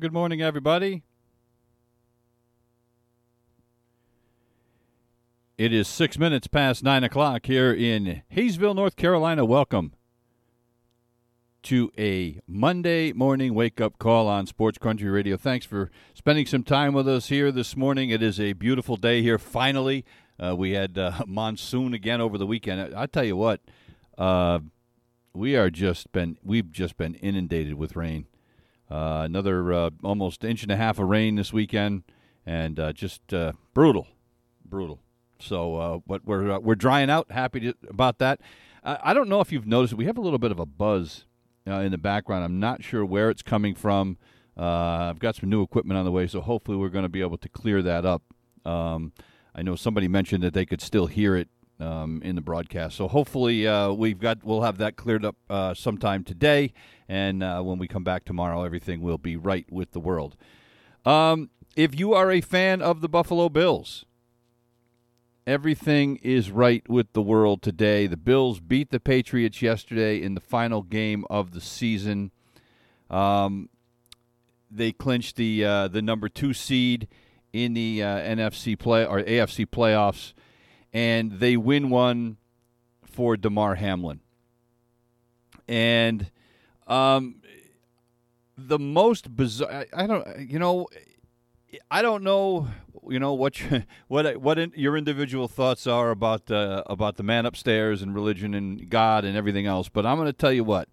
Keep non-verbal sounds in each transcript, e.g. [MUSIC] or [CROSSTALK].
Good morning, everybody. It is six minutes past nine o'clock here in Hayesville, North Carolina. Welcome to a Monday morning wake up call on Sports Country Radio. Thanks for spending some time with us here this morning. It is a beautiful day here. Finally, uh, we had uh, [LAUGHS] monsoon again over the weekend. I, I tell you what, uh, we are just been we've just been inundated with rain. Uh, another uh, almost inch and a half of rain this weekend, and uh, just uh, brutal, brutal. So, uh, but we're uh, we're drying out. Happy to, about that. I don't know if you've noticed, we have a little bit of a buzz in the background. I'm not sure where it's coming from. I've got some new equipment on the way, so hopefully we're going to be able to clear that up. Um, I know somebody mentioned that they could still hear it um, in the broadcast. So hopefully uh, we've got we'll have that cleared up uh, sometime today, and uh, when we come back tomorrow, everything will be right with the world. Um, if you are a fan of the Buffalo Bills, everything is right with the world today. The Bills beat the Patriots yesterday in the final game of the season. Um, they clinched the uh, the number two seed in the uh, NFC play or AFC playoffs and they win one for Damar Hamlin. And um, the most bizarre, I, I, don't, you know, I don't know, you know what, your, [LAUGHS] what, what in, your individual thoughts are about uh, about the man upstairs and religion and God and everything else. But I'm going to tell you what.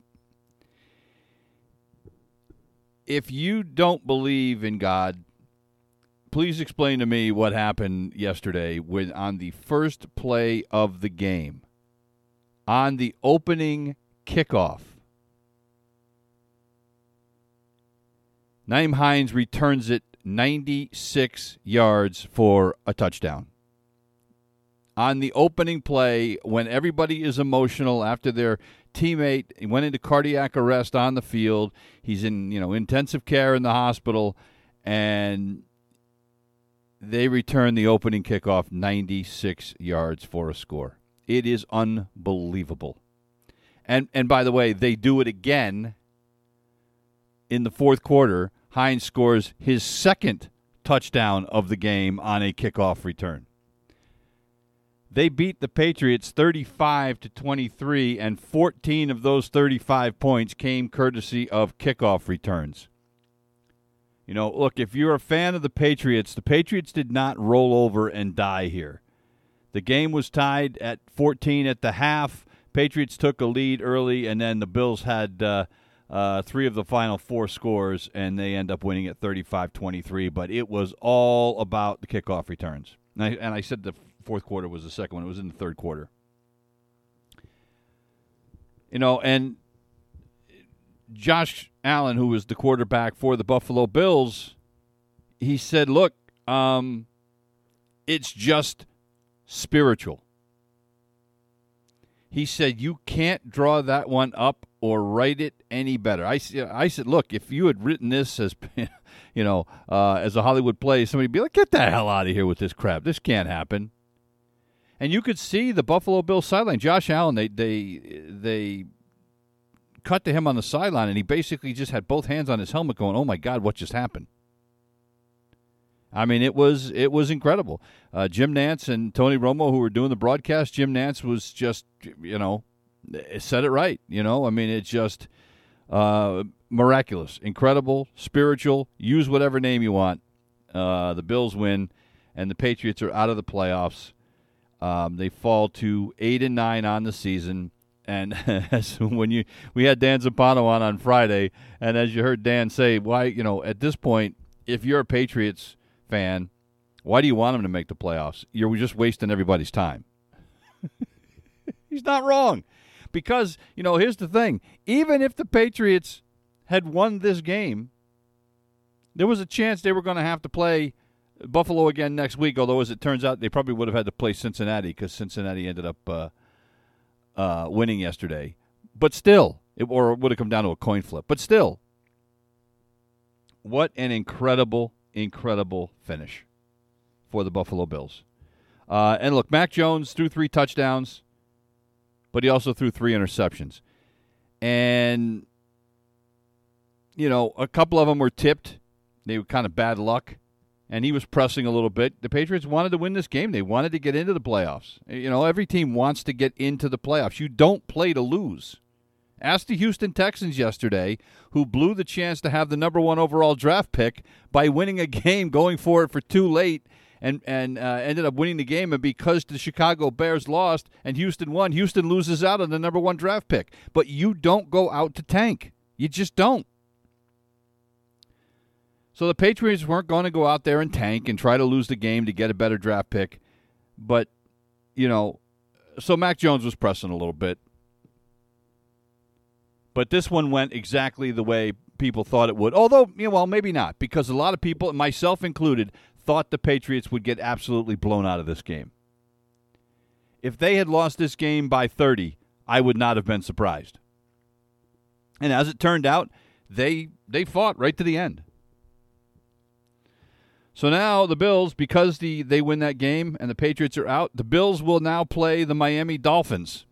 If you don't believe in God, please explain to me what happened yesterday when on the first play of the game, on the opening kickoff, Nyheim Hines returns it 96 yards for a touchdown. On the opening play, when everybody is emotional after their teammate went into cardiac arrest on the field, he's in you know intensive care in the hospital, and they return the opening kickoff 96 yards for a score. It is unbelievable. And and by the way, they do it again in the fourth quarter. Hines scores his second touchdown of the game on a kickoff return. They beat the Patriots 35 to 23 and 14 of those 35 points came courtesy of kickoff returns. You know, look, if you're a fan of the Patriots, the Patriots did not roll over and die here. The game was tied at 14 at the half. Patriots took a lead early, and then the Bills had uh, uh, three of the final four scores, and they end up winning at 35 23. But it was all about the kickoff returns. And I, and I said the fourth quarter was the second one, it was in the third quarter. You know, and Josh Allen, who was the quarterback for the Buffalo Bills, he said, "Look, um, it's just spiritual." He said, "You can't draw that one up or write it any better." I, I said, "Look, if you had written this as, [LAUGHS] you know, uh, as a Hollywood play, somebody'd be like, get the hell out of here with this crap. This can't happen." And you could see the Buffalo Bills sideline. Josh Allen, they they they cut to him on the sideline, and he basically just had both hands on his helmet, going, "Oh my God, what just happened?" I mean, it was it was incredible. Uh, Jim Nantz and Tony Romo, who were doing the broadcast, Jim Nantz was just, you know, said it right. You know, I mean, it's just uh, miraculous, incredible, spiritual. Use whatever name you want. Uh, the Bills win, and the Patriots are out of the playoffs. Um, they fall to eight and nine on the season. And [LAUGHS] as when you we had Dan Zampano on on Friday, and as you heard Dan say, why you know at this point if you're a Patriots fan, why do you want them to make the playoffs? You're just wasting everybody's time. [LAUGHS] He's not wrong. Because, you know, here's the thing even if the Patriots had won this game, there was a chance they were going to have to play Buffalo again next week, although, as it turns out, they probably would have had to play Cincinnati because Cincinnati ended up uh, uh, winning yesterday. But still, it, or it would have come down to a coin flip. But still, what an incredible, incredible finish for the Buffalo Bills. Uh, and look, Mac Jones threw three touchdowns, but he also threw three interceptions. And, you know, a couple of them were tipped. They were kind of bad luck. And he was pressing a little bit. The Patriots wanted to win this game. They wanted to get into the playoffs. You know, every team wants to get into the playoffs. You don't play to lose. Ask the Houston Texans yesterday, who blew the chance to have the number one overall draft pick by winning a game, going for it for too late, and and uh, ended up winning the game. And because the Chicago Bears lost and Houston won, Houston loses out on the number one draft pick. But you don't go out to tank. You just don't. So the Patriots weren't going to go out there and tank and try to lose the game to get a better draft pick. But, you know, so Mac Jones was pressing a little bit. But this one went exactly the way people thought it would. Although, you know, well, maybe not, because a lot of people, myself included, thought the Patriots would get absolutely blown out of this game. If they had lost this game by 30, I would not have been surprised. And as it turned out, they they fought right to the end. So now the Bills, because the they win that game and the Patriots are out, the Bills will now play the Miami Dolphins.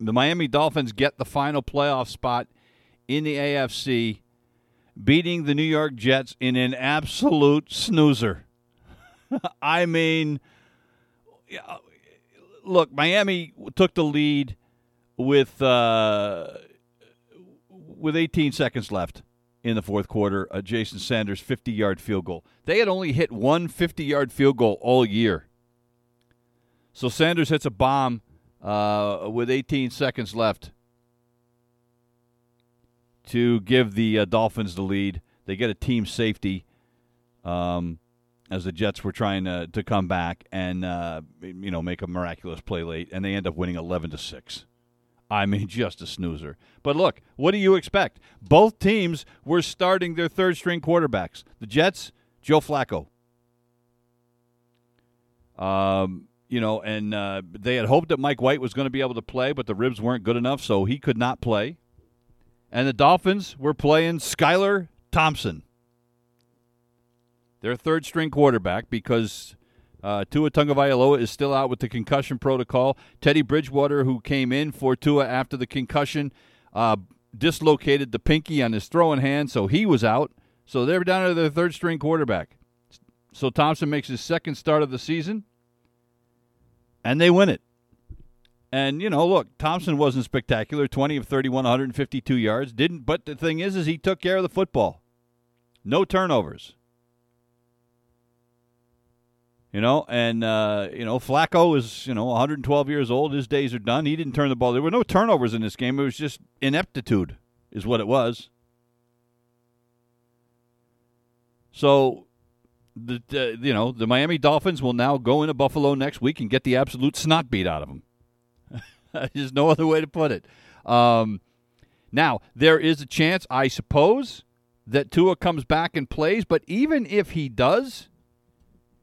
The Miami Dolphins get the final playoff spot in the AFC, beating the New York Jets in an absolute snoozer. [LAUGHS] I mean, look, Miami took the lead with uh, with 18 seconds left in the fourth quarter, a Jason Sanders 50 yard field goal. They had only hit one 50 yard field goal all year. So Sanders hits a bomb uh, with 18 seconds left to give the uh, Dolphins the lead. They get a team safety um, as the Jets were trying to, to come back and uh, you know make a miraculous play late, and they end up winning 11 to six. I mean, [LAUGHS] just a snoozer. But look, what do you expect? Both teams were starting their third string quarterbacks. The Jets, Joe Flacco. Um, you know, and uh, they had hoped that Mike White was going to be able to play, but the ribs weren't good enough, so he could not play. And the Dolphins were playing Skylar Thompson, their third string quarterback, because uh, Tua Tagovailoa is still out with the concussion protocol. Teddy Bridgewater, who came in for Tua after the concussion, uh, dislocated the pinky on his throwing hand, so he was out. So they're down to their third string quarterback. So Thompson makes his second start of the season, and they win it. And you know, look, Thompson wasn't spectacular, 20 of 31, 152 yards. Didn't, but the thing is, is he took care of the football. No turnovers. You know, and uh, you know Flacco is you know 112 years old. His days are done. He didn't turn the ball. There were no turnovers in this game. It was just ineptitude, is what it was. So, the uh, you know the Miami Dolphins will now go into Buffalo next week and get the absolute snot beat out of them. [LAUGHS] There's no other way to put it. Um, now there is a chance, I suppose, that Tua comes back and plays. But even if he does,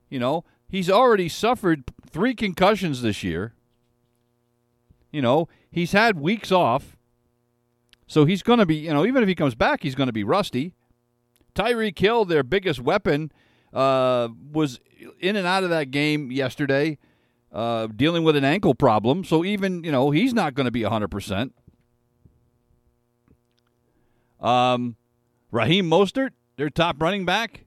you know, He's already suffered three concussions this year. You know, he's had weeks off. So he's going to be, you know, even if he comes back, he's going to be rusty. Tyreek Hill, their biggest weapon, uh, was in and out of that game yesterday, uh, dealing with an ankle problem. So even, you know, he's not going to be 100%. Um, Raheem Mostert, their top running back,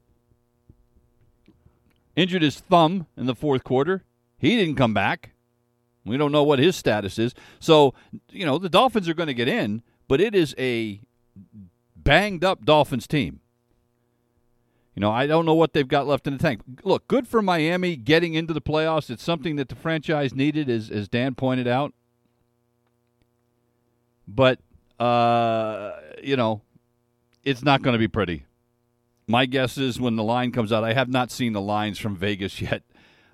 injured his thumb in the fourth quarter. He didn't come back. We don't know what his status is. So, you know, the Dolphins are going to get in, but it is a banged up Dolphins team. You know, I don't know what they've got left in the tank. Look, good for Miami getting into the playoffs. It's something that the franchise needed, as, as Dan pointed out. But, uh, you know, it's not going to be pretty. My guess is when the line comes out, I have not seen the lines from Vegas [LAUGHS] yet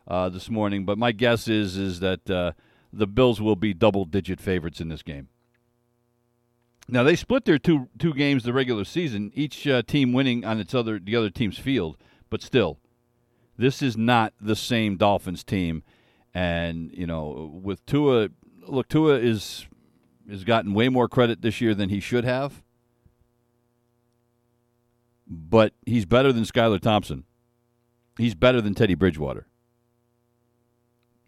uh, this morning, but my guess is is that uh, the Bills will be double digit favorites in this game. Now they split their two two games the regular season, each uh, team winning on its other the other team's field, but still, this is not the same Dolphins team. And you know, with Tua, look, Tua is has gotten way more credit this year than he should have, but he's better than Skylar Thompson. He's better than Teddy Bridgewater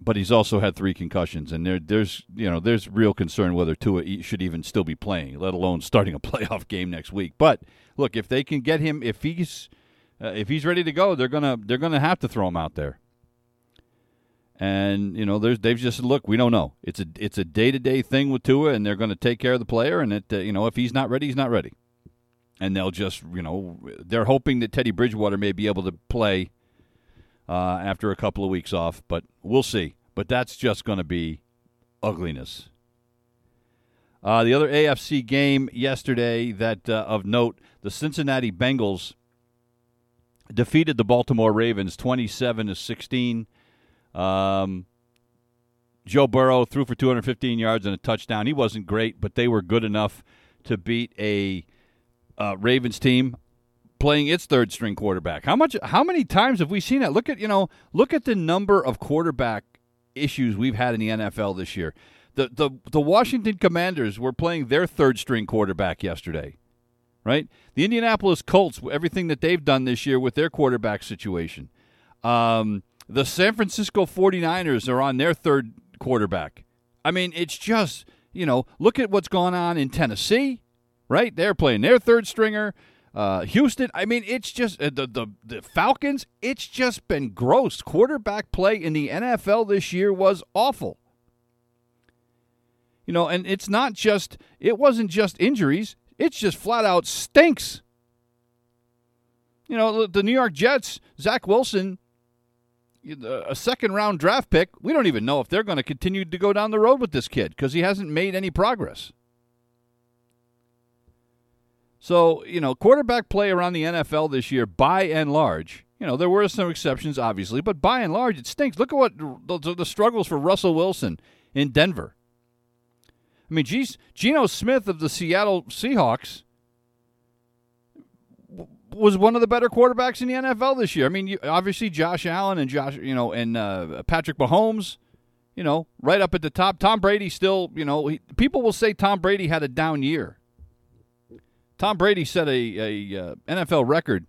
but he's also had three concussions, and there, there's you know there's real concern whether Tua should even still be playing, let alone starting a [LAUGHS] playoff game next week. But look, if they can get him, if he's uh, if he's ready to go, they're gonna they're gonna have to throw him out there. And you know, there's they've just look, we don't know. It's a it's a day to day thing with Tua, and they're going to take care of the player. And it uh, you know if he's not ready, he's not ready. And they'll just you know they're hoping that Teddy Bridgewater may be able to play uh, after a couple of weeks off, but we'll see. But that's just going to be ugliness. Uh, the other AFC game yesterday that uh, of note, the Cincinnati Bengals defeated the Baltimore Ravens 27 to 16. Um, Joe Burrow threw for 215 yards and a touchdown. He wasn't great, but they were good enough to beat a uh, Ravens team playing its third string quarterback. How much? How many times have we seen that? Look at you know, look at the number of quarterback issues we've had in the NFL this year. The the the Washington Commanders were playing their third string quarterback yesterday. Right? The Indianapolis Colts, everything that they've done this year with their quarterback situation. Um, the San Francisco 49ers are on their third quarterback. I mean, it's just, you know, look at what's gone on in Tennessee, right? They're playing their third stringer. Uh, Houston, I mean, it's just uh, the, the the Falcons. It's just been gross. Quarterback play in the NFL this year was awful. You know, and it's not just it wasn't just injuries. It's just flat out stinks. You know, the New York Jets, Zach Wilson, a second round draft pick. We don't even know if they're going to continue to go down the road with this kid because he hasn't made any progress. So, you know, quarterback play around the NFL this year, by and large, you know, there were some exceptions, obviously, but by and large, it stinks. Look at what the, the struggles for Russell Wilson in Denver. I mean, geez, Geno Smith of the Seattle Seahawks was one of the better quarterbacks in the NFL this year. I mean, you, obviously Josh Allen and Josh, you know, and uh, Patrick Mahomes, you know, right up at the top. Tom Brady still, you know, he, people will say Tom Brady had a down year. Tom Brady set a, a uh, NFL record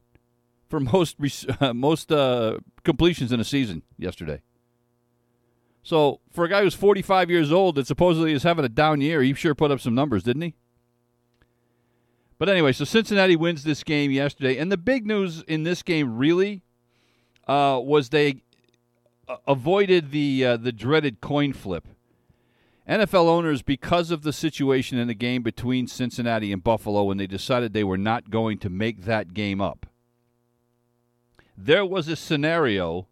for most [LAUGHS] uh, most uh, completions in a season yesterday. So for a guy who's 45 years old that supposedly is having a down year, he sure put up some numbers, didn't he? But anyway, so Cincinnati wins this game yesterday, and the big news in this game really uh, was they uh, avoided the uh, the dreaded coin flip NFL owners, because of the situation in the game between Cincinnati and Buffalo, when they decided they were not going to make that game up, there was a scenario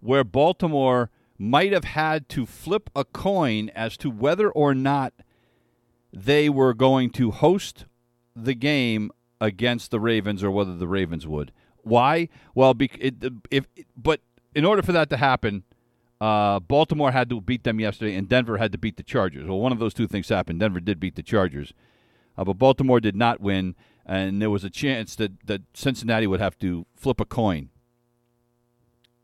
where Baltimore might have had to flip a coin as to whether or not they were going to host the game against the Ravens or whether the Ravens would. Why? Well, it, if but in order for that to happen, uh, Baltimore had to beat them yesterday, and Denver had to beat the Chargers. Well, one of those two things happened. Denver did beat the Chargers, uh, but Baltimore did not win, and there was a chance that, that Cincinnati would have to flip a coin.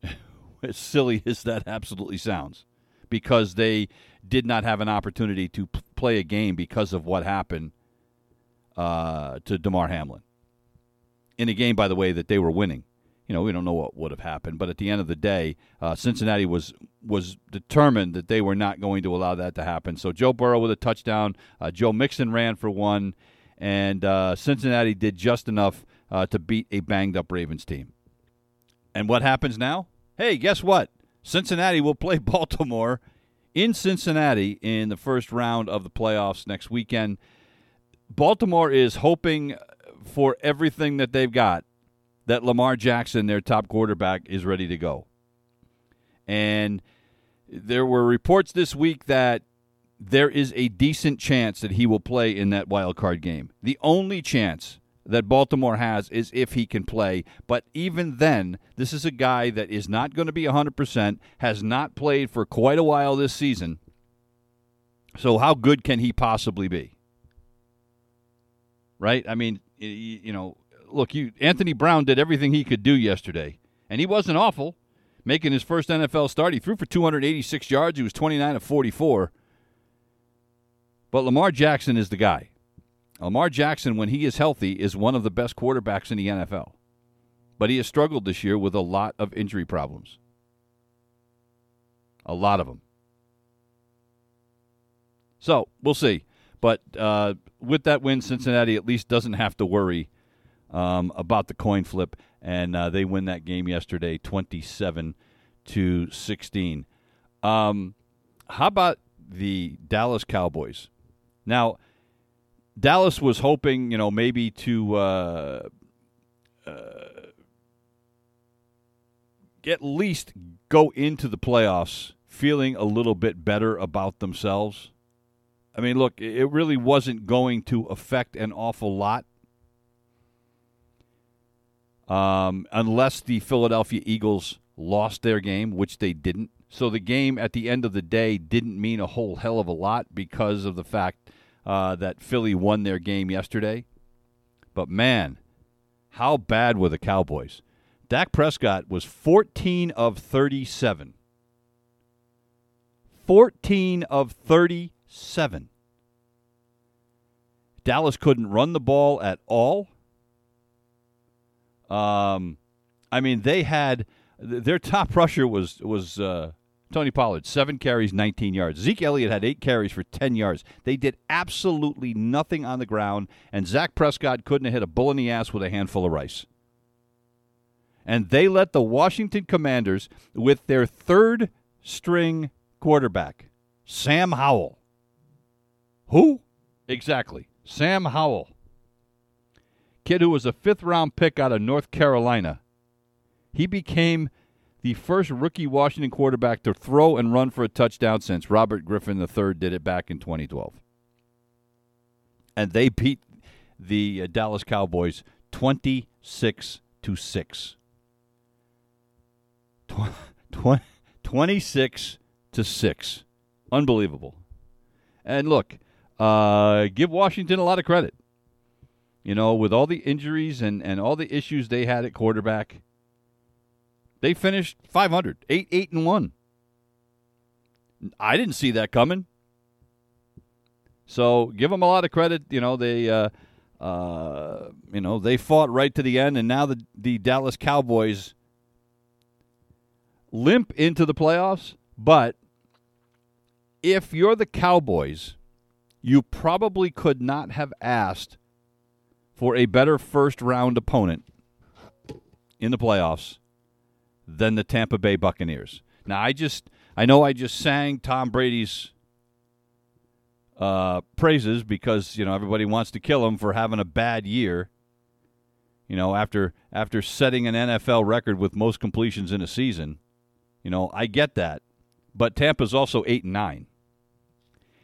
[LAUGHS] as silly as that absolutely sounds, because they did not have an opportunity to p- play a game because of what happened uh, to Damar Hamlin. In a game, by the way, that they were winning you know, we don't know what would have happened. But at the end of the day, uh, Cincinnati was was determined that they were not going to allow that to happen. So Joe Burrow with a touchdown, uh, Joe Mixon ran for one, and uh, Cincinnati did just enough uh, to beat a banged up Ravens team. And what happens now? Hey, guess what? Cincinnati will play [LAUGHS] Baltimore in Cincinnati in the first round of the playoffs next weekend. Baltimore is hoping for everything that they've got that Lamar Jackson, their top quarterback, is ready to go. And there were reports this week that there is a decent chance that he will play in that wild card game. The only chance, that Baltimore has is if he can play. But even then, this is a guy that is not going to be 100%, has not played for quite a while this season. So, how good can he possibly be? Right? I mean, you know, look, you Anthony Brown did everything he could do yesterday, and he wasn't awful. Making his first NFL start, he threw for 286 yards. He was 29 of 44. But Lamar Jackson is the guy. Lamar Jackson, when he is healthy, is one of the best quarterbacks in the NFL. But he has struggled this year with a lot of injury problems. A lot of them. So we'll see. But uh, with that win, Cincinnati at least doesn't have to worry um, about the coin flip, and uh, they win that game yesterday, twenty-seven to sixteen. Um, how about the Dallas Cowboys? Now, Dallas was hoping, you know, maybe to uh, uh, at least go into the playoffs feeling a little bit better about themselves. I mean, look, it really wasn't going to affect an awful lot um, unless the Philadelphia Eagles lost their game, which they didn't. So the game at the end of the day didn't mean a whole hell of a lot because of the fact uh, that Philly won their game yesterday. But man, how bad were the Cowboys? Dak Prescott was 14 of 37. 14 of 37. Dallas couldn't run the ball at all. Um, I mean, they had their top rusher was was uh, Tony Pollard, seven carries, 19 yards. Zeke Elliott had eight carries for 10 yards. They did absolutely nothing on the ground, and Zach Prescott couldn't have hit a bull in the ass with a handful of rice. And they let the Washington Commanders, with their third string quarterback, Sam Howell. Who? Exactly. Sam Howell. Kid who was a fifth round pick out of North Carolina. He became the first rookie Washington quarterback to throw and run for a touchdown since Robert Griffin III did it back in 2012. And they beat the uh, Dallas Cowboys 26 to 6. 26 to 6. Unbelievable. And look, uh, give Washington a lot of credit. You know, with all the injuries and, and all the issues they had at quarterback, they finished 500, 8 8 and 1. I didn't see that coming. So give them a lot of credit. You know they, uh, uh, you know they fought right to the end, and now the the Dallas Cowboys limp into the playoffs. But if you're the Cowboys, you probably could not have asked for a better first round opponent in the playoffs than the Tampa Bay Buccaneers. Now, I just, I know I just sang Tom Brady's uh, praises because you know everybody wants to kill him for having a bad year. You know, after after setting an NFL record with most completions in a season, you know I get that, but Tampa's also eight and nine.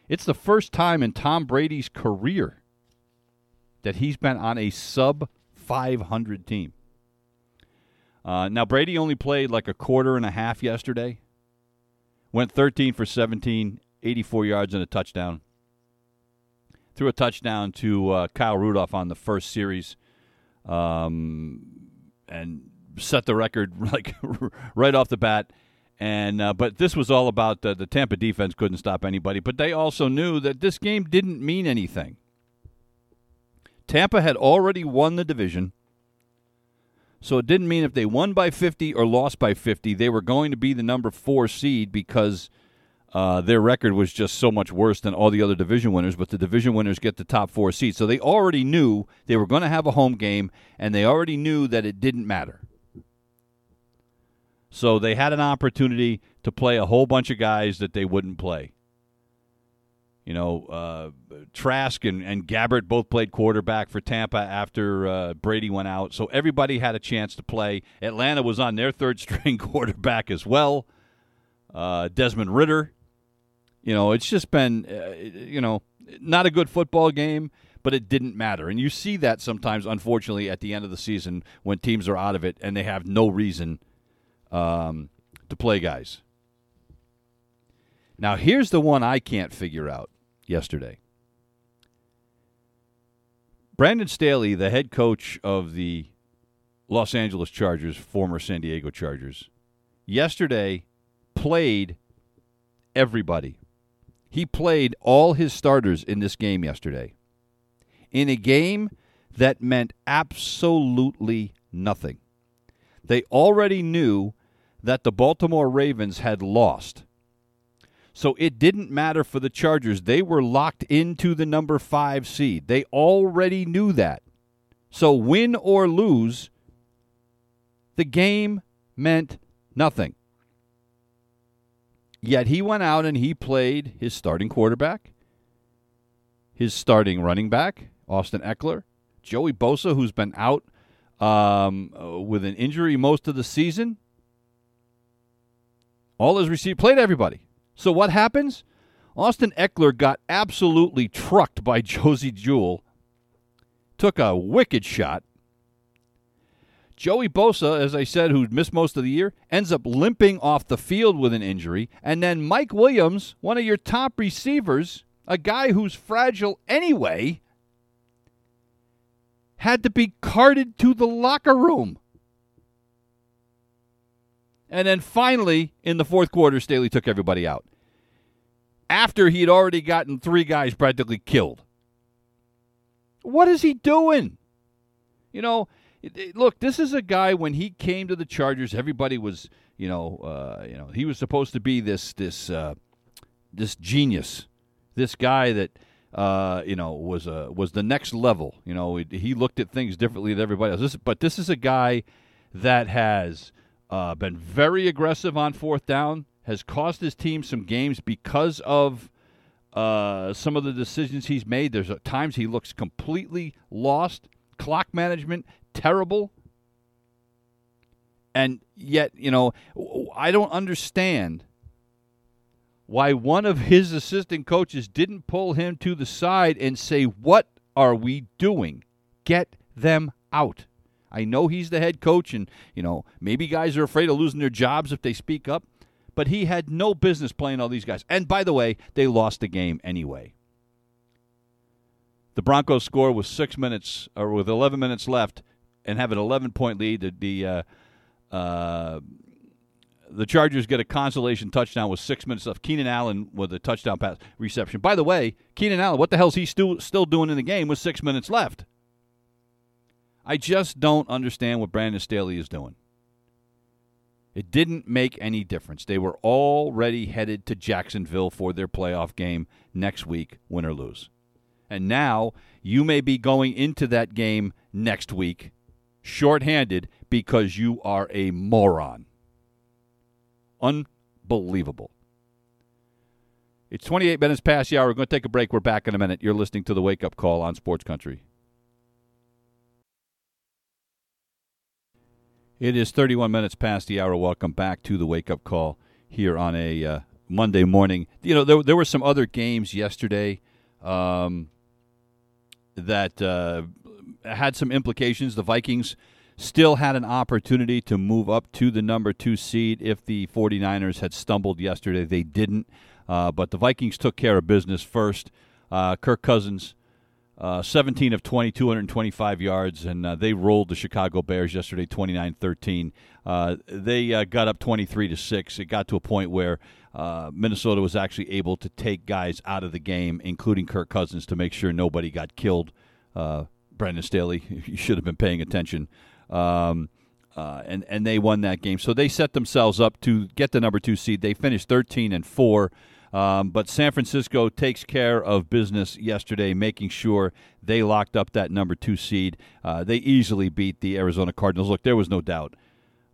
It's the first time in Tom Brady's career that he's been on a sub 500 team. Uh, now, Brady only played like a quarter and a half yesterday. Went 13 for 17, 84 yards and a touchdown. Threw a touchdown to uh, Kyle Rudolph on the first series, um, and set the record [LAUGHS] like right off the bat. And uh, but this was all about the, the Tampa defense couldn't stop anybody. But they also knew that this game didn't mean anything. Tampa had already won the division. So it didn't mean if they won by 50 or lost by 50, they were going to be the number four seed because uh, their record was just so much worse than all the other division winners. But the division winners get the top four seeds. So they already knew they were going to have a home game, and they already knew that it didn't matter. So they had an opportunity to play a whole bunch of guys that they wouldn't play. You know, uh, Trask and, and Gabbert both played quarterback for Tampa after uh, Brady went out. So everybody had a chance to play. Atlanta was on their third [LAUGHS] string quarterback as well. Uh, Desmond Ridder. You know, it's just been, uh, you know, not a good football game. but it didn't matter. And you see that sometimes, unfortunately, at the end of the season when teams are out of it and they have no reason um, to play guys. Now, here's the one I can't figure out yesterday. Brandon Staley, the head coach of the Los Angeles Chargers, former San Diego Chargers, yesterday played everybody. He played all his starters in this game yesterday. In a game that meant absolutely nothing. They already knew that the Baltimore Ravens had lost. So it didn't matter for the Chargers. They were locked into the number five seed. They already knew that. So win or lose, the game meant nothing. Yet he went out and he played his starting quarterback, his starting running back, Austin Ekeler, Joey Bosa, who's been out um, with an injury most of the season. All his receivers played everybody. So what happens? Austin Ekeler got absolutely trucked by [LAUGHS] Josey Jewell. Took a wicked shot. Joey Bosa, as I said, who missed most of the year, ends up limping off the field with an injury. And then Mike Williams, one of your top receivers, a guy who's fragile anyway, had to be carted to the locker room. And then finally, in the fourth quarter, Staley took everybody out. After he had already gotten three guys practically killed. What is he doing? You know, look, this is a guy when he came to the Chargers, everybody was, you know, uh, you know, he was supposed to be this this uh, this genius, this guy that uh, you know was a was the next level. You know, he, he looked at things differently than everybody else. This, but this is a guy that has uh, been very aggressive on fourth down, has cost his team some games because of uh, some of the decisions he's made. There's times he looks completely lost. Clock management, terrible. And yet, you know, I don't understand why one of his assistant coaches didn't pull him to the side and say, What are we doing? Get them out. I know he's the head coach, and, you know, maybe guys are afraid of losing their jobs if they speak up, but he had no business playing all these guys. And by the way, they lost the game anyway. The Broncos score with six minutes, or with 11 minutes left, and have an 11 point lead. The, uh, uh, the Chargers get a consolation touchdown with six minutes left. Keenan Allen with a touchdown pass reception. By the way, Keenan Allen, what the hell's he still still doing in the game with six minutes left? I just don't understand what Brandon Staley is doing. It didn't make any difference. They were already headed to Jacksonville for their playoff game next week, win or lose. And now you may be going into that game next week shorthanded because you are a moron. Unbelievable. It's 28 minutes past the hour. We're going to take a break. We're back in a minute. You're listening to the Wake Up Call on Sports Country. It is 31 minutes past the hour. Welcome back to the Wake Up Call here on a uh, Monday morning. You know, there, there were some other games yesterday um, that uh, had some implications. The Vikings still had an opportunity to move up to the number two seed if the 49ers had stumbled yesterday. They didn't, uh, but the Vikings took care of business first. Uh, Kirk Cousins, uh, 17 of 20, 225 yards, and uh, they rolled the Chicago Bears yesterday 29 13. Uh, they uh, got up 23 to 6. It got to a point where Minnesota was actually able to take guys out of the game, including Kirk Cousins, to make sure nobody got killed. Brandon Staley, [LAUGHS] you should have been paying attention. Um, uh, and and they won that game, so they set themselves up to get the number two seed. They finished thirteen and four, um, but San Francisco takes care of business yesterday, making sure they locked up that number two seed. Uh, they easily beat the Arizona Cardinals. Look, there was no doubt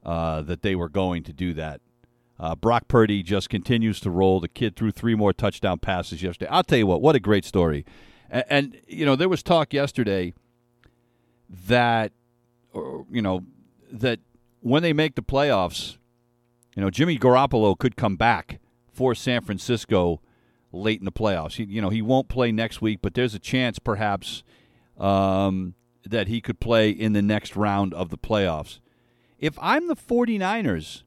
uh, that they were going to do that. Uh, Brock Purdy just continues to roll. The kid threw three more touchdown passes yesterday. I'll tell you what, what a great story. and, and you know, there was talk yesterday that or, you know, that when they make the playoffs, you know, Jimmy Garoppolo could come back for San Francisco late in the playoffs. He, you know, he won't play next week, but there's a chance perhaps um, that he could play in the next round of the playoffs. If I'm the 49ers,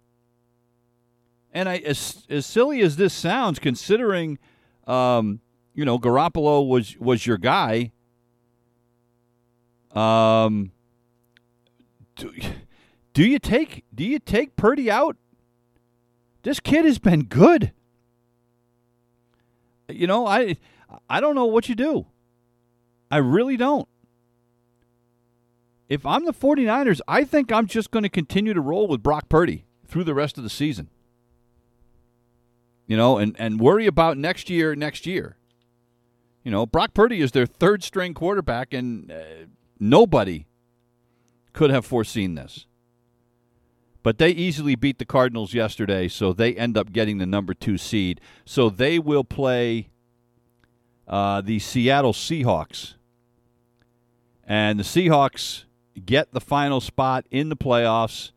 and I, as, as silly as this sounds, considering, um, you know, Garoppolo was, was your guy, um, do, [LAUGHS] do you take do you take Purdy out? This kid has been good. You know, I I don't know what you do. I really don't. If I'm the 49ers, I think I'm just going to continue to roll with Brock Purdy through the rest of the season. You know, and, and worry about next year, next year. You know, Brock Purdy is their third string quarterback, and uh, nobody could have foreseen this. But they easily beat the Cardinals yesterday, so they end up getting the number two seed. So they will play uh, the Seattle Seahawks. And the Seahawks get the final spot in the playoffs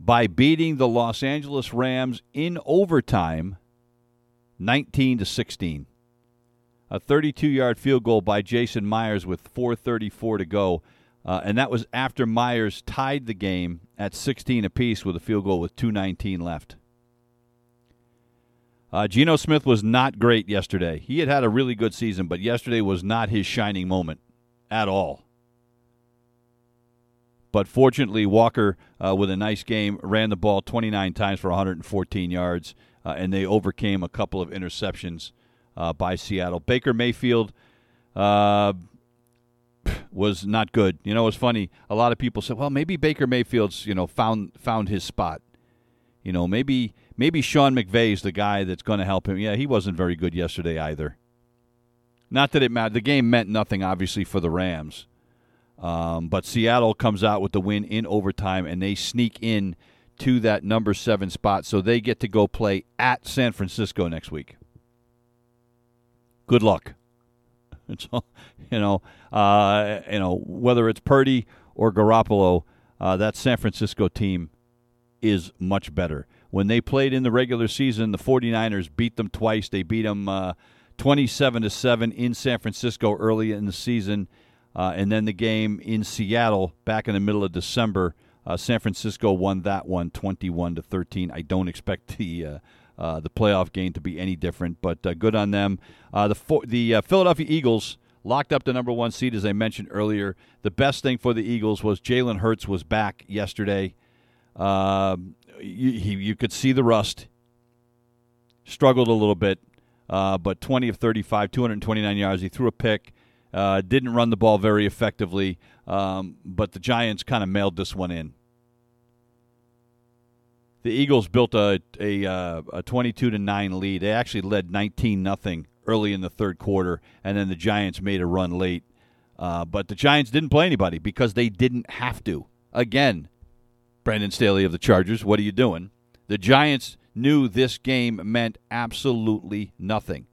by beating the Los Angeles Rams in overtime 19 to 16. A 32-yard field goal by Jason Myers with 4:34 to go. Uh, and that was after Myers tied the game at 16 apiece with a field goal with 2:19 left. Uh, Geno Smith was not great yesterday. He had had a really good season, but yesterday was not his shining moment at all. But fortunately, Walker, uh, with a nice game, ran the ball 29 times for 114 yards, uh, and they overcame a couple of interceptions uh, by Seattle. Baker Mayfield uh, was not good. You know, it's funny. A lot of people said, "Well, maybe Baker Mayfield's you know found found his spot." You know, maybe maybe Sean McVay's the guy that's going to help him. Yeah, he wasn't very good yesterday either. Not that it mattered. The game meant nothing, obviously, for the Rams. Um, but Seattle comes out with the win in overtime, and they sneak in to that number seven spot, so they get to go play at San Francisco next week. Good luck. [LAUGHS] It's all, you know, uh, you know whether it's Purdy or Garoppolo, uh, that San Francisco team is much better. When they played in the regular season, the 49ers beat them twice. They beat them uh, 27 to 7 in San Francisco early in the season. Uh, and then the game in Seattle back in the middle of December. Uh, San Francisco won that one 21 to 13. I don't expect the uh, uh, the playoff game to be any different, but uh, good on them. Uh, the for, the Philadelphia Eagles locked up the number one seed, as I mentioned earlier. The best thing for the Eagles was Jalen Hurts was back yesterday. Um, you, he, you could see the rust. Struggled a little bit, but 20 of 35, 229 yards. He threw a pick. Uh, didn't run the ball very effectively, um, but the Giants kind of mailed this one in. The Eagles built a a, uh, a 22 to nine lead. They actually led 19 nothing early in the third quarter, and then the Giants made a run late. Uh, but the Giants didn't play anybody because they didn't have to. Again, Brandon Staley of the Chargers, what are you doing? The Giants knew this game meant absolutely nothing.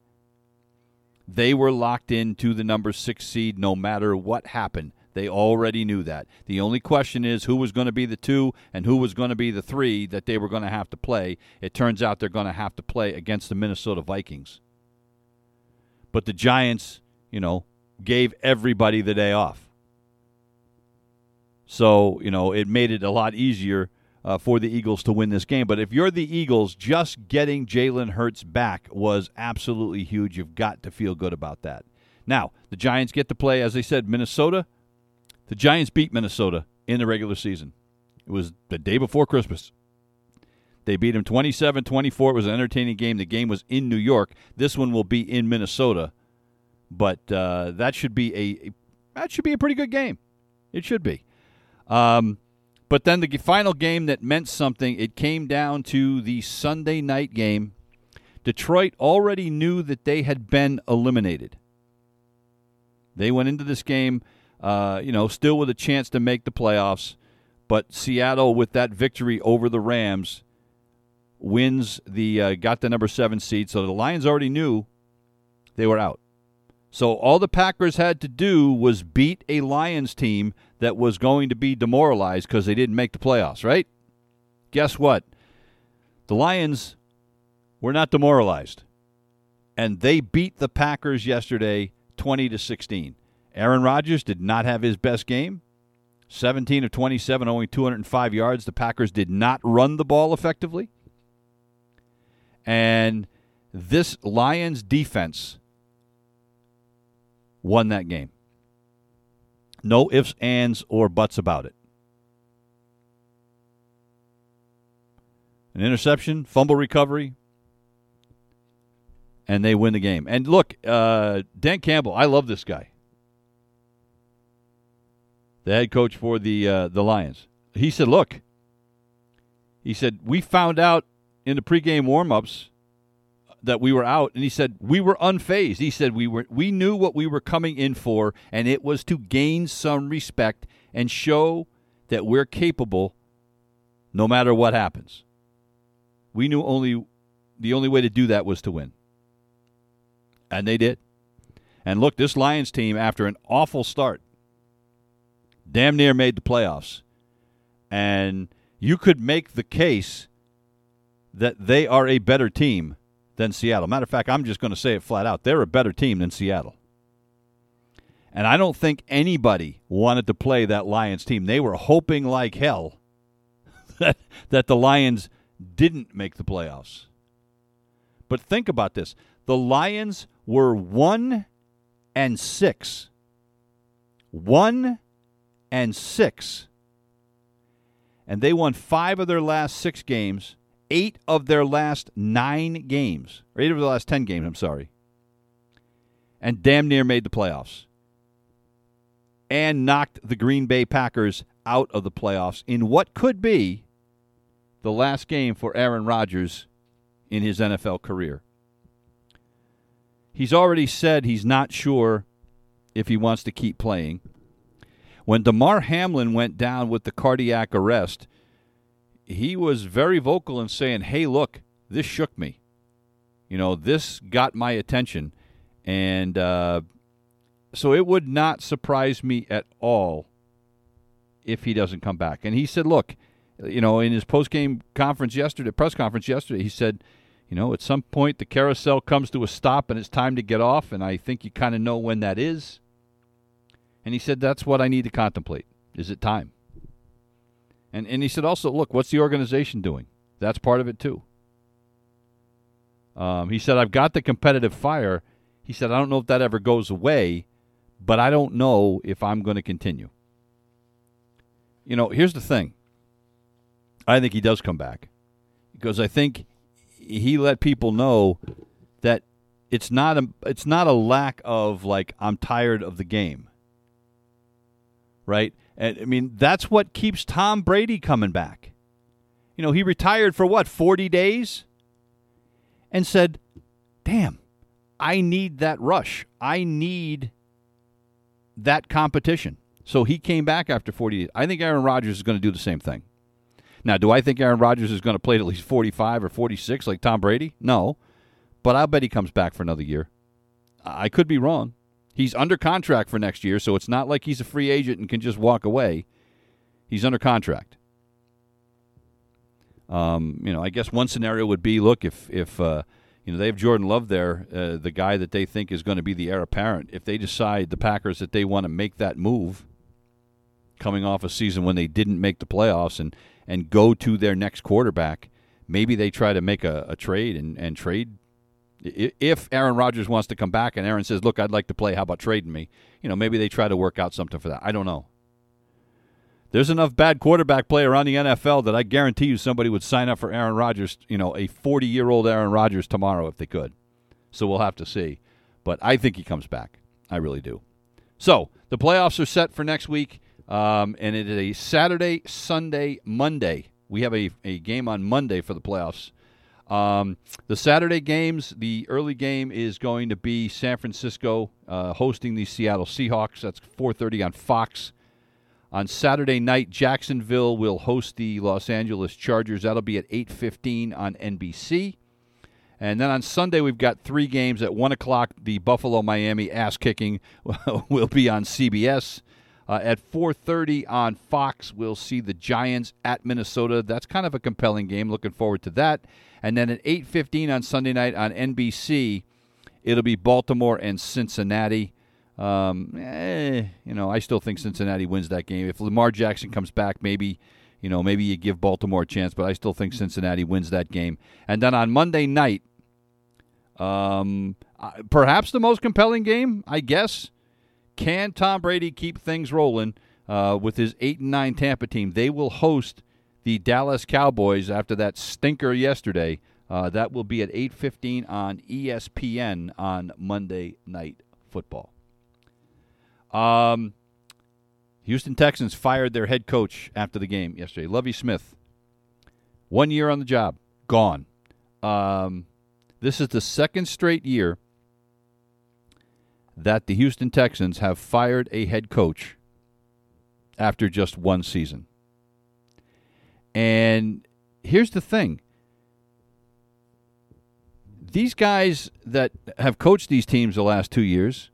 They were locked into the number six seed no matter what happened. They already knew that. The only question is who was going to be the two and who was going to be the three that they were going to have to play. It turns out they're going to have to play against the Minnesota Vikings. But the Giants, you know, gave everybody the day off. So, you know, it made it a lot easier uh, for the Eagles to win this game. But if you're the Eagles, just getting Jalen Hurts back was absolutely huge. You've got to feel good about that. Now, the Giants get to play, as I said, Minnesota. The Giants beat Minnesota in the regular season. It was the day before Christmas. They beat them 27 24. It was an entertaining game. The game was in New York. This one will be in Minnesota. But uh, that should be a, that should be a pretty good game. It should be. Um, but then the final game that meant something, it came down to the Sunday night game. Detroit already knew that they had been eliminated. They went into this game, uh, you know, still with a chance to make the playoffs, but Seattle, with that victory over the Rams, wins the uh, got the number seven seed. So the Lions already knew they were out. So all the Packers had to do was beat a Lions team that was going to be demoralized because they didn't make the playoffs, right? Guess what? The Lions were not demoralized. And they beat the Packers yesterday 20 to 16. Aaron Rodgers did not have his best game. 17 of 27, only 205 yards. The Packers did not run the ball effectively. And this Lions defense won that game. No ifs, ands, or buts about it. An interception, fumble recovery, and they win the game. And look, uh, Dan Campbell, I love this guy the head coach for the uh, the Lions. He said, "Look," he said, "we found out in the pregame warmups that we were out, and he said we were unfazed. He said we were we knew what we were coming in for, and it was to gain some respect and show that we're capable, no matter what happens. We knew only the only way to do that was to win, and they did." And look, this Lions team, after an awful start, damn near made the playoffs. And you could make the case that they are a better team than Seattle. Matter of fact, I'm just going to say it flat out. They're a better team than Seattle. And I don't think anybody wanted to play that Lions team. They were hoping like hell [LAUGHS] that, that the Lions didn't make the playoffs. But think about this the Lions were 1 and 6. 1 and six. And they won five of their last six games, eight of their last nine games, or eight of the last ten games, I'm sorry. And damn near made the playoffs. And knocked the Green Bay Packers out of the playoffs in what could be the last game for Aaron Rodgers in his NFL career. He's already said he's not sure if he wants to keep playing. When Damar Hamlin went down with the cardiac arrest, he was very vocal in saying, "Hey, look, this shook me. You know, this got my attention, and uh, so it would not surprise me at all if he doesn't come back." And he said, "Look, you know, in his post-game conference yesterday, press conference yesterday, he said." You know, at some point the carousel comes to a stop and it's time to get off, and I think you kind of know when that is. And he said, That's what I need to contemplate. Is it time? And, and he said also, Look, what's the organization doing? That's part of it too. Um, he said, I've got the competitive fire. He said, I don't know if that ever goes away, but I don't know if I'm going to continue. You know, here's the thing I think he does come back because I think he let people know that it's not a it's not a lack of like I'm tired of the game right? And I mean, that's what keeps Tom Brady coming back. You know, he retired for what, 40 days? And said, damn, I need that rush. I need that competition. So he came back after 40 days. I think Aaron Rodgers is going to do the same thing. Now, do I think Aaron Rodgers is going to play at least 45 or 46 like Tom Brady? No. But I'll bet he comes back for another year. I could be wrong. He's under contract for next year, so it's not like he's a free agent and can just walk away. He's under contract. Um, you know, I guess one scenario would be: look, if if uh, you know they have Jordan Love there, uh, the guy that they think is going to be the heir apparent. If they decide the Packers that they want to make that move, coming off a season when they didn't make the playoffs and and go to their next quarterback, maybe they try to make a, a trade and, and trade if Aaron Rodgers wants to come back and Aaron says, "Look, I'd like to play. How about trading me?" You know, maybe they try to work out something for that. I don't know. There's enough bad quarterback play around the NFL that I guarantee you somebody would sign up for Aaron Rodgers, you know, a 40-year-old Aaron Rodgers tomorrow if they could. So we'll have to see. But I think he comes back. I really do. So the playoffs are set for next week, um, and it is a Saturday, Sunday, Monday. We have a, a game on Monday for the playoffs. Um, the Saturday games, the early game is going to be San Francisco uh, hosting the Seattle Seahawks. That's 4:30 on Fox. On Saturday night, Jacksonville will host the Los Angeles Chargers. That'll be at 8:15 on NBC. And then on Sunday, we've got three games at one o'clock. The Buffalo Miami ass kicking [LAUGHS] will be on CBS. Uh, at 4:30 on Fox, we'll see the Giants at Minnesota. That's kind of a compelling game. Looking forward to that. And then at 8:15 on Sunday night on NBC, it'll be Baltimore and Cincinnati. Um, eh, you know, I still think Cincinnati wins that game. If Lamar Jackson comes back, maybe, you know, maybe you give Baltimore a chance, but I still think Cincinnati wins that game. And then on Monday night, um, perhaps the most compelling game, I guess. Can Tom Brady keep things rolling uh, with his eight and nine Tampa team? They will host the Dallas Cowboys after that stinker yesterday. Uh, that will be at 8:15 on ESPN on Monday Night Football. Um, Houston Texans fired their head coach after the game yesterday, Lovie Smith. One year on the job, gone. Um, this is the second straight year that the Houston Texans have fired a head coach after just one season. And here's the thing these guys that have coached these teams the last two years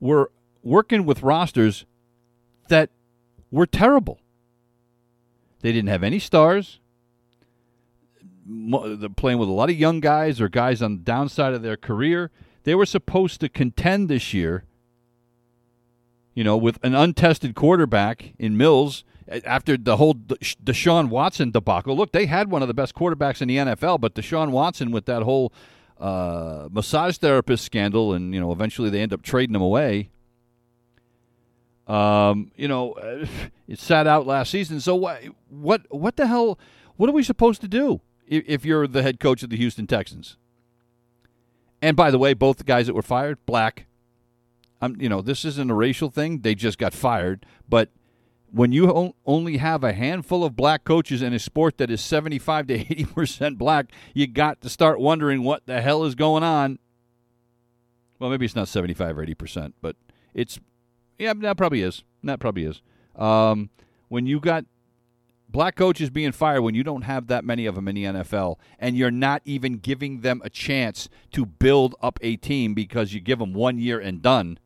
were working with rosters that were terrible. They didn't have any stars. They're playing with a lot of young guys or guys on the downside of their career. They were supposed to contend this year, you know, with an untested quarterback in Mills after the whole Deshaun Watson debacle. Look, they had one of the best quarterbacks in the NFL, but Deshaun Watson with that whole uh, massage therapist scandal, and you know, eventually they end up trading him away. Um, you know, it sat out last season. So what? What? What the hell? What are we supposed to do if, if you're the head coach of the Houston Texans? And by the way, both the guys that were fired, black. I'm, you know, this isn't a racial thing. They just got fired. But when you only have a handful of black coaches in a sport that is 75 to 80 percent black, you got to start wondering what the hell is going on. Well, maybe it's not 75 or 80 percent, but it's yeah, that probably is. That probably is. Um, when you got black coaches being fired, when you don't have that many of them in the NFL, and you're not even giving them a chance to build up a team because you give them one year and done,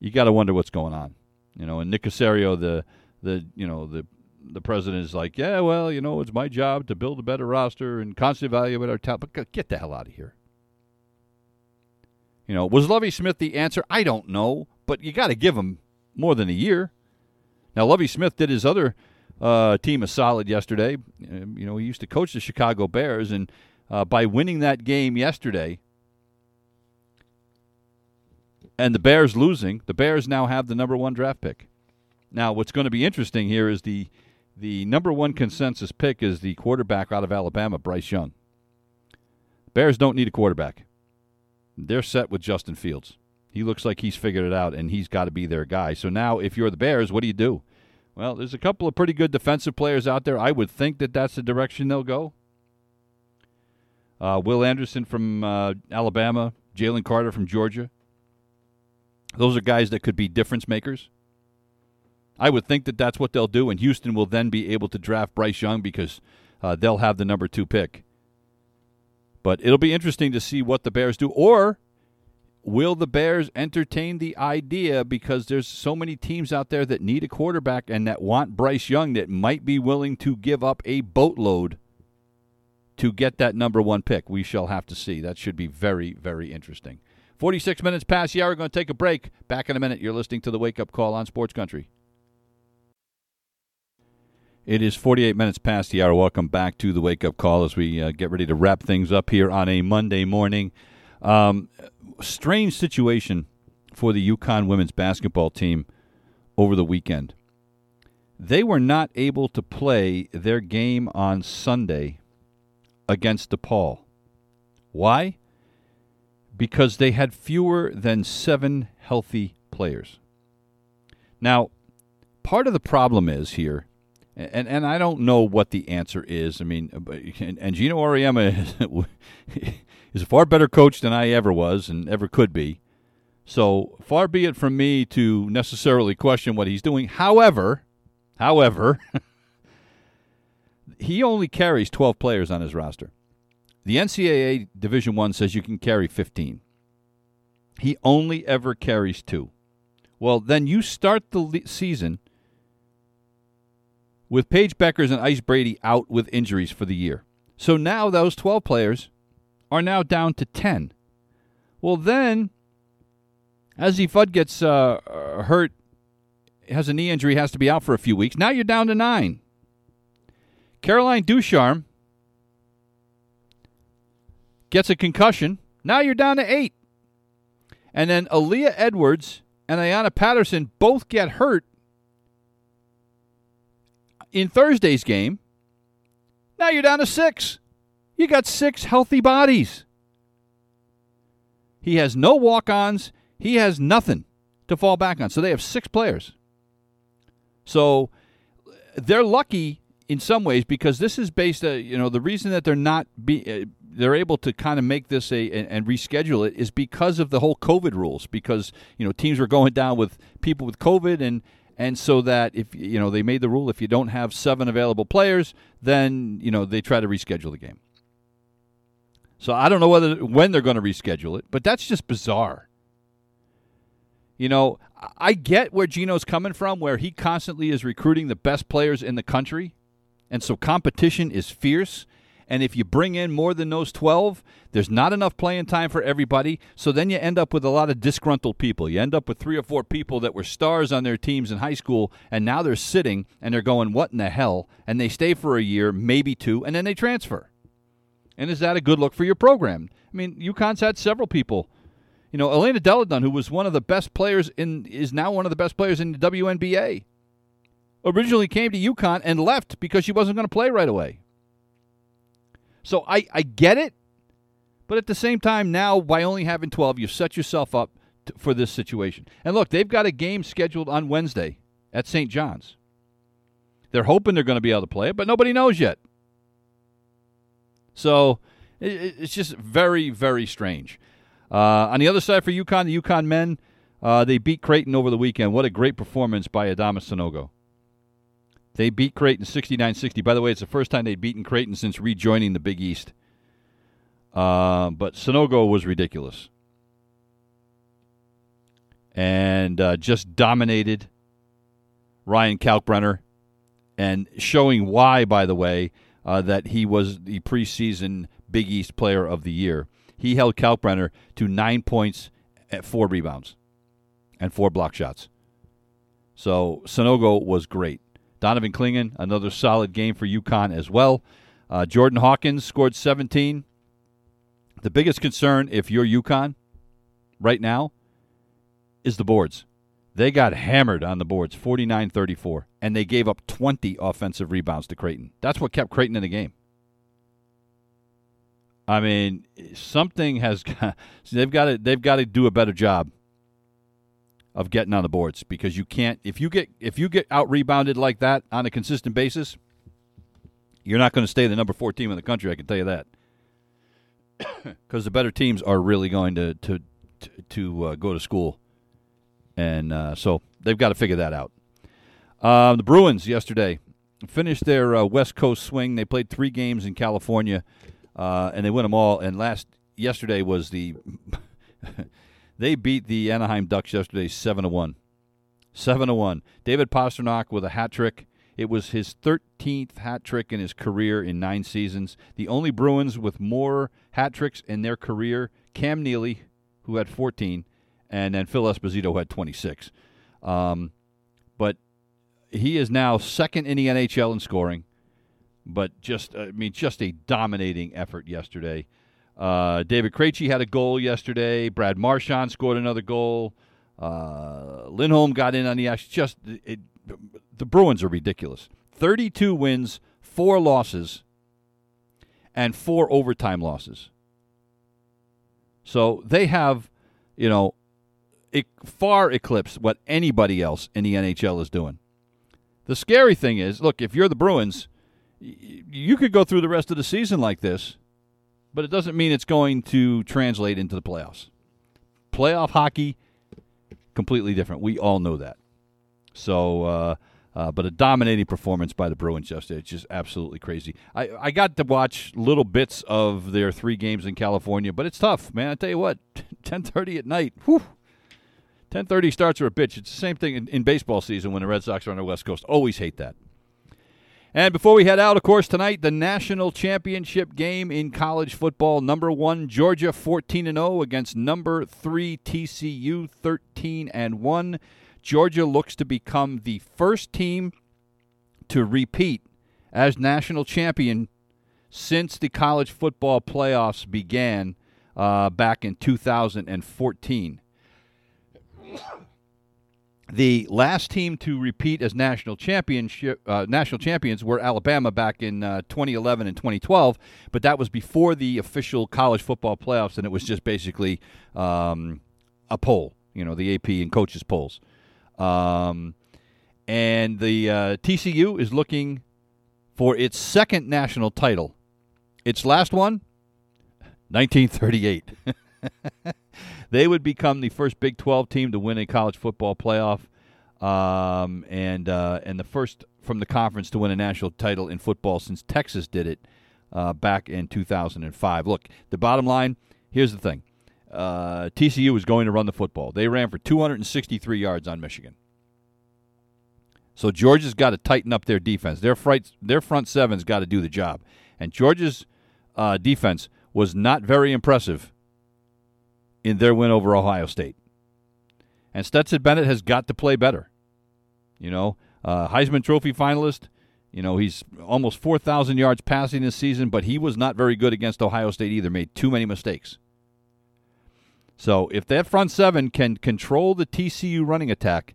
you got to wonder what's going on. You know, and Nick Caserio, the the you know the the president is like, yeah, well, you know, it's my job to build a better roster and constantly evaluate our talent. But get the hell out of here. You know, was Lovie Smith the answer? I don't know, but you got to give him more than a year. Now, Lovie Smith did his other uh, team a solid yesterday. Um, you know, he used to coach the Chicago Bears, and uh, by winning that game yesterday, and the Bears losing, the Bears now have the number one draft pick. Now, what's going to be interesting here is the the number one consensus pick is the quarterback out of Alabama, Bryce Young. Bears don't need a quarterback they're set with Justin Fields. He looks like he's figured it out, and he's got to be their guy. So now, if you're the Bears, what do you do? Well, there's a couple of pretty good defensive players out there. I would think that that's the direction they'll go. Uh, Will Anderson from uh, Alabama, Jalen Carter from Georgia. Those are guys that could be difference makers. I would think that that's what they'll do, and Houston will then be able to draft Bryce Young because uh, they'll have the number two pick. But it'll be interesting to see what the Bears do. Or will the Bears entertain the idea because there's so many teams out there that need a quarterback and that want Bryce Young that might be willing to give up a boatload to get that number one pick? We shall have to see. That should be very, very interesting. 46 minutes past the hour. We're going to take a break. Back in a minute. You're listening to the Wake Up Call on Sports Country. It is 48 minutes past the hour. Welcome back to the wake up call as we uh, get ready to wrap things up here on a Monday morning. Um, strange situation for the UConn women's basketball team over the weekend. They were not able to play their game on Sunday against DePaul. Why? Because they had fewer than seven healthy players. Now, part of the problem is here and and I don't know what the answer is. I mean, and, and Geno Auriemma [LAUGHS] is, a far better coach than I ever was and ever could be. So far be it from me to necessarily question what he's doing. However, however, [LAUGHS] he only carries 12 players on his roster. The NCAA Division 1 says you can carry 15. He only ever carries 2. Well, then you start the le- season with Paige Bueckers and Ice Brady out with injuries for the year. So now those 12 players are now down to 10. Well, then Azzi Fudd gets uh, hurt, has a knee injury, has to be out for a few weeks. Now you're down to nine. Caroline Ducharme gets a concussion. Now you're down to eight. And then Aaliyah Edwards and Ayanna Patterson both get hurt in Thursday's game. Now you're down to six. You got six healthy bodies. He has no walk ons. He has nothing to fall back on. So they have six players. So they're lucky in some ways because this is based, uh, you know, the reason that they're not be uh, they're able to kind of make this a and, and, reschedule it is because of the whole COVID rules. Because you know teams were going down with people with COVID, and and so that if you know they made the rule if you don't have seven available players, then you know they try to reschedule the game. So I don't know whether when they're going to reschedule it, but that's just bizarre. You know, I get where Geno's coming from, where he constantly is recruiting the best players in the country, and so competition is fierce. And if you bring in more than those 12, there's not enough playing time for everybody. So then you end up with a lot of disgruntled people. You end up with three or four people that were stars on their teams in high school, and now they're sitting and they're going, What in the hell? And they stay for a year, maybe two, and then they transfer. And is that a good look for your program? I mean, UConn's had several people. You know, Elena Delle Donne, who was one of the best players in, is now one of the best players in the WNBA. Originally came to UConn and left because she wasn't going to play right away. So I, I get it, but at the same time, now by only having 12, you set yourself up for this situation. And look, they've got a game scheduled on Wednesday at St. John's. They're hoping they're going to be able to play it, but nobody knows yet. So it, it's just very, very strange. Uh, on the other side for UConn, the UConn men, uh, they beat Creighton over the weekend. What a great performance by Adama Sanogo. They beat Creighton 69 60. By the way, it's the first time they'd beaten Creighton since rejoining the Big East. Uh, but Sanogo was ridiculous. And uh, just dominated Ryan Kalkbrenner and showing why, by the way, uh, that he was the preseason Big East Player of the Year. He held Kalkbrenner to nine points at four rebounds and four block shots. So Sanogo was great. Donovan Clingan, another solid game for UConn as well. Uh, Jordan Hawkins scored 17. The biggest concern, if you're UConn right now, is the boards. They got hammered on the boards, 49 34, and they gave up 20 offensive rebounds to Creighton. That's what kept Creighton in the game. I mean, something has [LAUGHS] got, they've got to they've got to do a better job of getting on the boards because you can't if you get if you get out rebounded like that on a consistent basis, you're not going to stay the number four team in the country. I can tell you that [COUGHS] because the better teams are really going to to to, to uh, go to school and uh, so they've got to figure that out. Uh, the Bruins yesterday finished their uh, West Coast swing. They played three games in California, uh, and they won them all. And last yesterday was the [LAUGHS] they beat the Anaheim Ducks yesterday seven to one. Seven to one. David Pastrnak with a hat trick. It was his 13th hat trick in his career in nine seasons. The only Bruins with more hat tricks in their career, Cam Neely, who had 14, and then Phil Esposito had 26. Um, but he is now second in the NHL in scoring. But just, I mean, just a dominating effort yesterday. Uh, David Krejci had a goal yesterday. Brad Marchand scored another goal. Uh, Lindholm got in on the action. Just it, the Bruins are ridiculous. Thirty-two wins, four losses, and four overtime losses. So they have, you know, it far eclipse what anybody else in the NHL is doing. The scary thing is, look, if you're the Bruins, you could go through the rest of the season like this, but it doesn't mean it's going to translate into the playoffs. Playoff hockey, completely different. We all know that. So, uh, uh, but a dominating performance by the Bruins yesterday. It's just absolutely crazy. I, I got to watch little bits of their three games in California, but it's tough, man. I tell you what, [LAUGHS] 10:30 at night. Whew, 10:30 starts are a bitch. It's the same thing in, in, baseball season when the Red Sox are on the West Coast. Always hate that. And before we head out, of course, tonight the national championship game in college football. Number one Georgia, fourteen and zero against number three TCU, thirteen and one. Georgia looks to become the first team to repeat as national champion since the college football playoffs began uh, back in 2014. The last team to repeat as national championship uh, national champions were Alabama back in uh, 2011 and 2012, but that was before the official college football playoffs, and it was just basically um, a poll, you know, the AP and coaches polls. Um, and the uh, TCU is looking for its second national title. Its last one, 1938. [LAUGHS] they would become the first Big 12 team to win a college football playoff, um, and uh, and the first from the conference to win a national title in football since Texas did it uh, back in 2005. Look, the bottom line. Here's the thing: uh, TCU was going to run the football. They ran for 263 yards on Michigan. So Georgia's got to tighten up their defense. Their front, their front seven's got to do the job. And Georgia's uh, defense was not very impressive in their win over Ohio State. And Stetson Bennett has got to play better. You know, uh, Heisman Trophy finalist. You know, he's almost 4,000 yards passing this season, but he was not very good against Ohio State either. Made too many mistakes. So if that front seven can control the TCU running attack,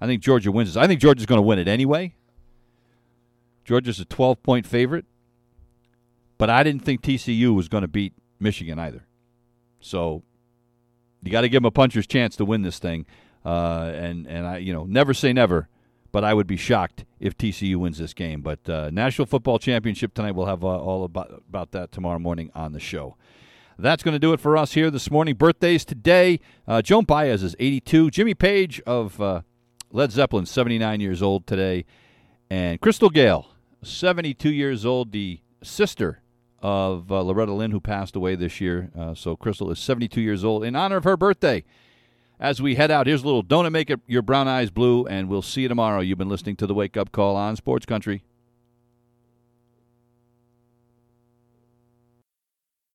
I think Georgia wins this. I think Georgia's going to win it anyway. Georgia's a 12 point favorite, but I didn't think TCU was going to beat Michigan either. So you got to give him a puncher's chance to win this thing. Uh, and and I you know never say never, but I would be shocked if TCU wins this game. But uh, National Football Championship tonight. We'll have uh, all about about that tomorrow morning on the show. That's going to do it for us here this morning. Birthdays today: uh, Joan Baez is 82. Jimmy Page of uh, Led Zeppelin, 79 years old today, and Crystal Gayle, 72 years old, the sister of uh, Loretta Lynn, who passed away this year. Uh, so Crystal is 72 years old in honor of her birthday. As we head out, here's a little Don't It Make It Your Brown Eyes Blue, and we'll see you tomorrow. You've been listening to the Wake Up Call on Sports Country.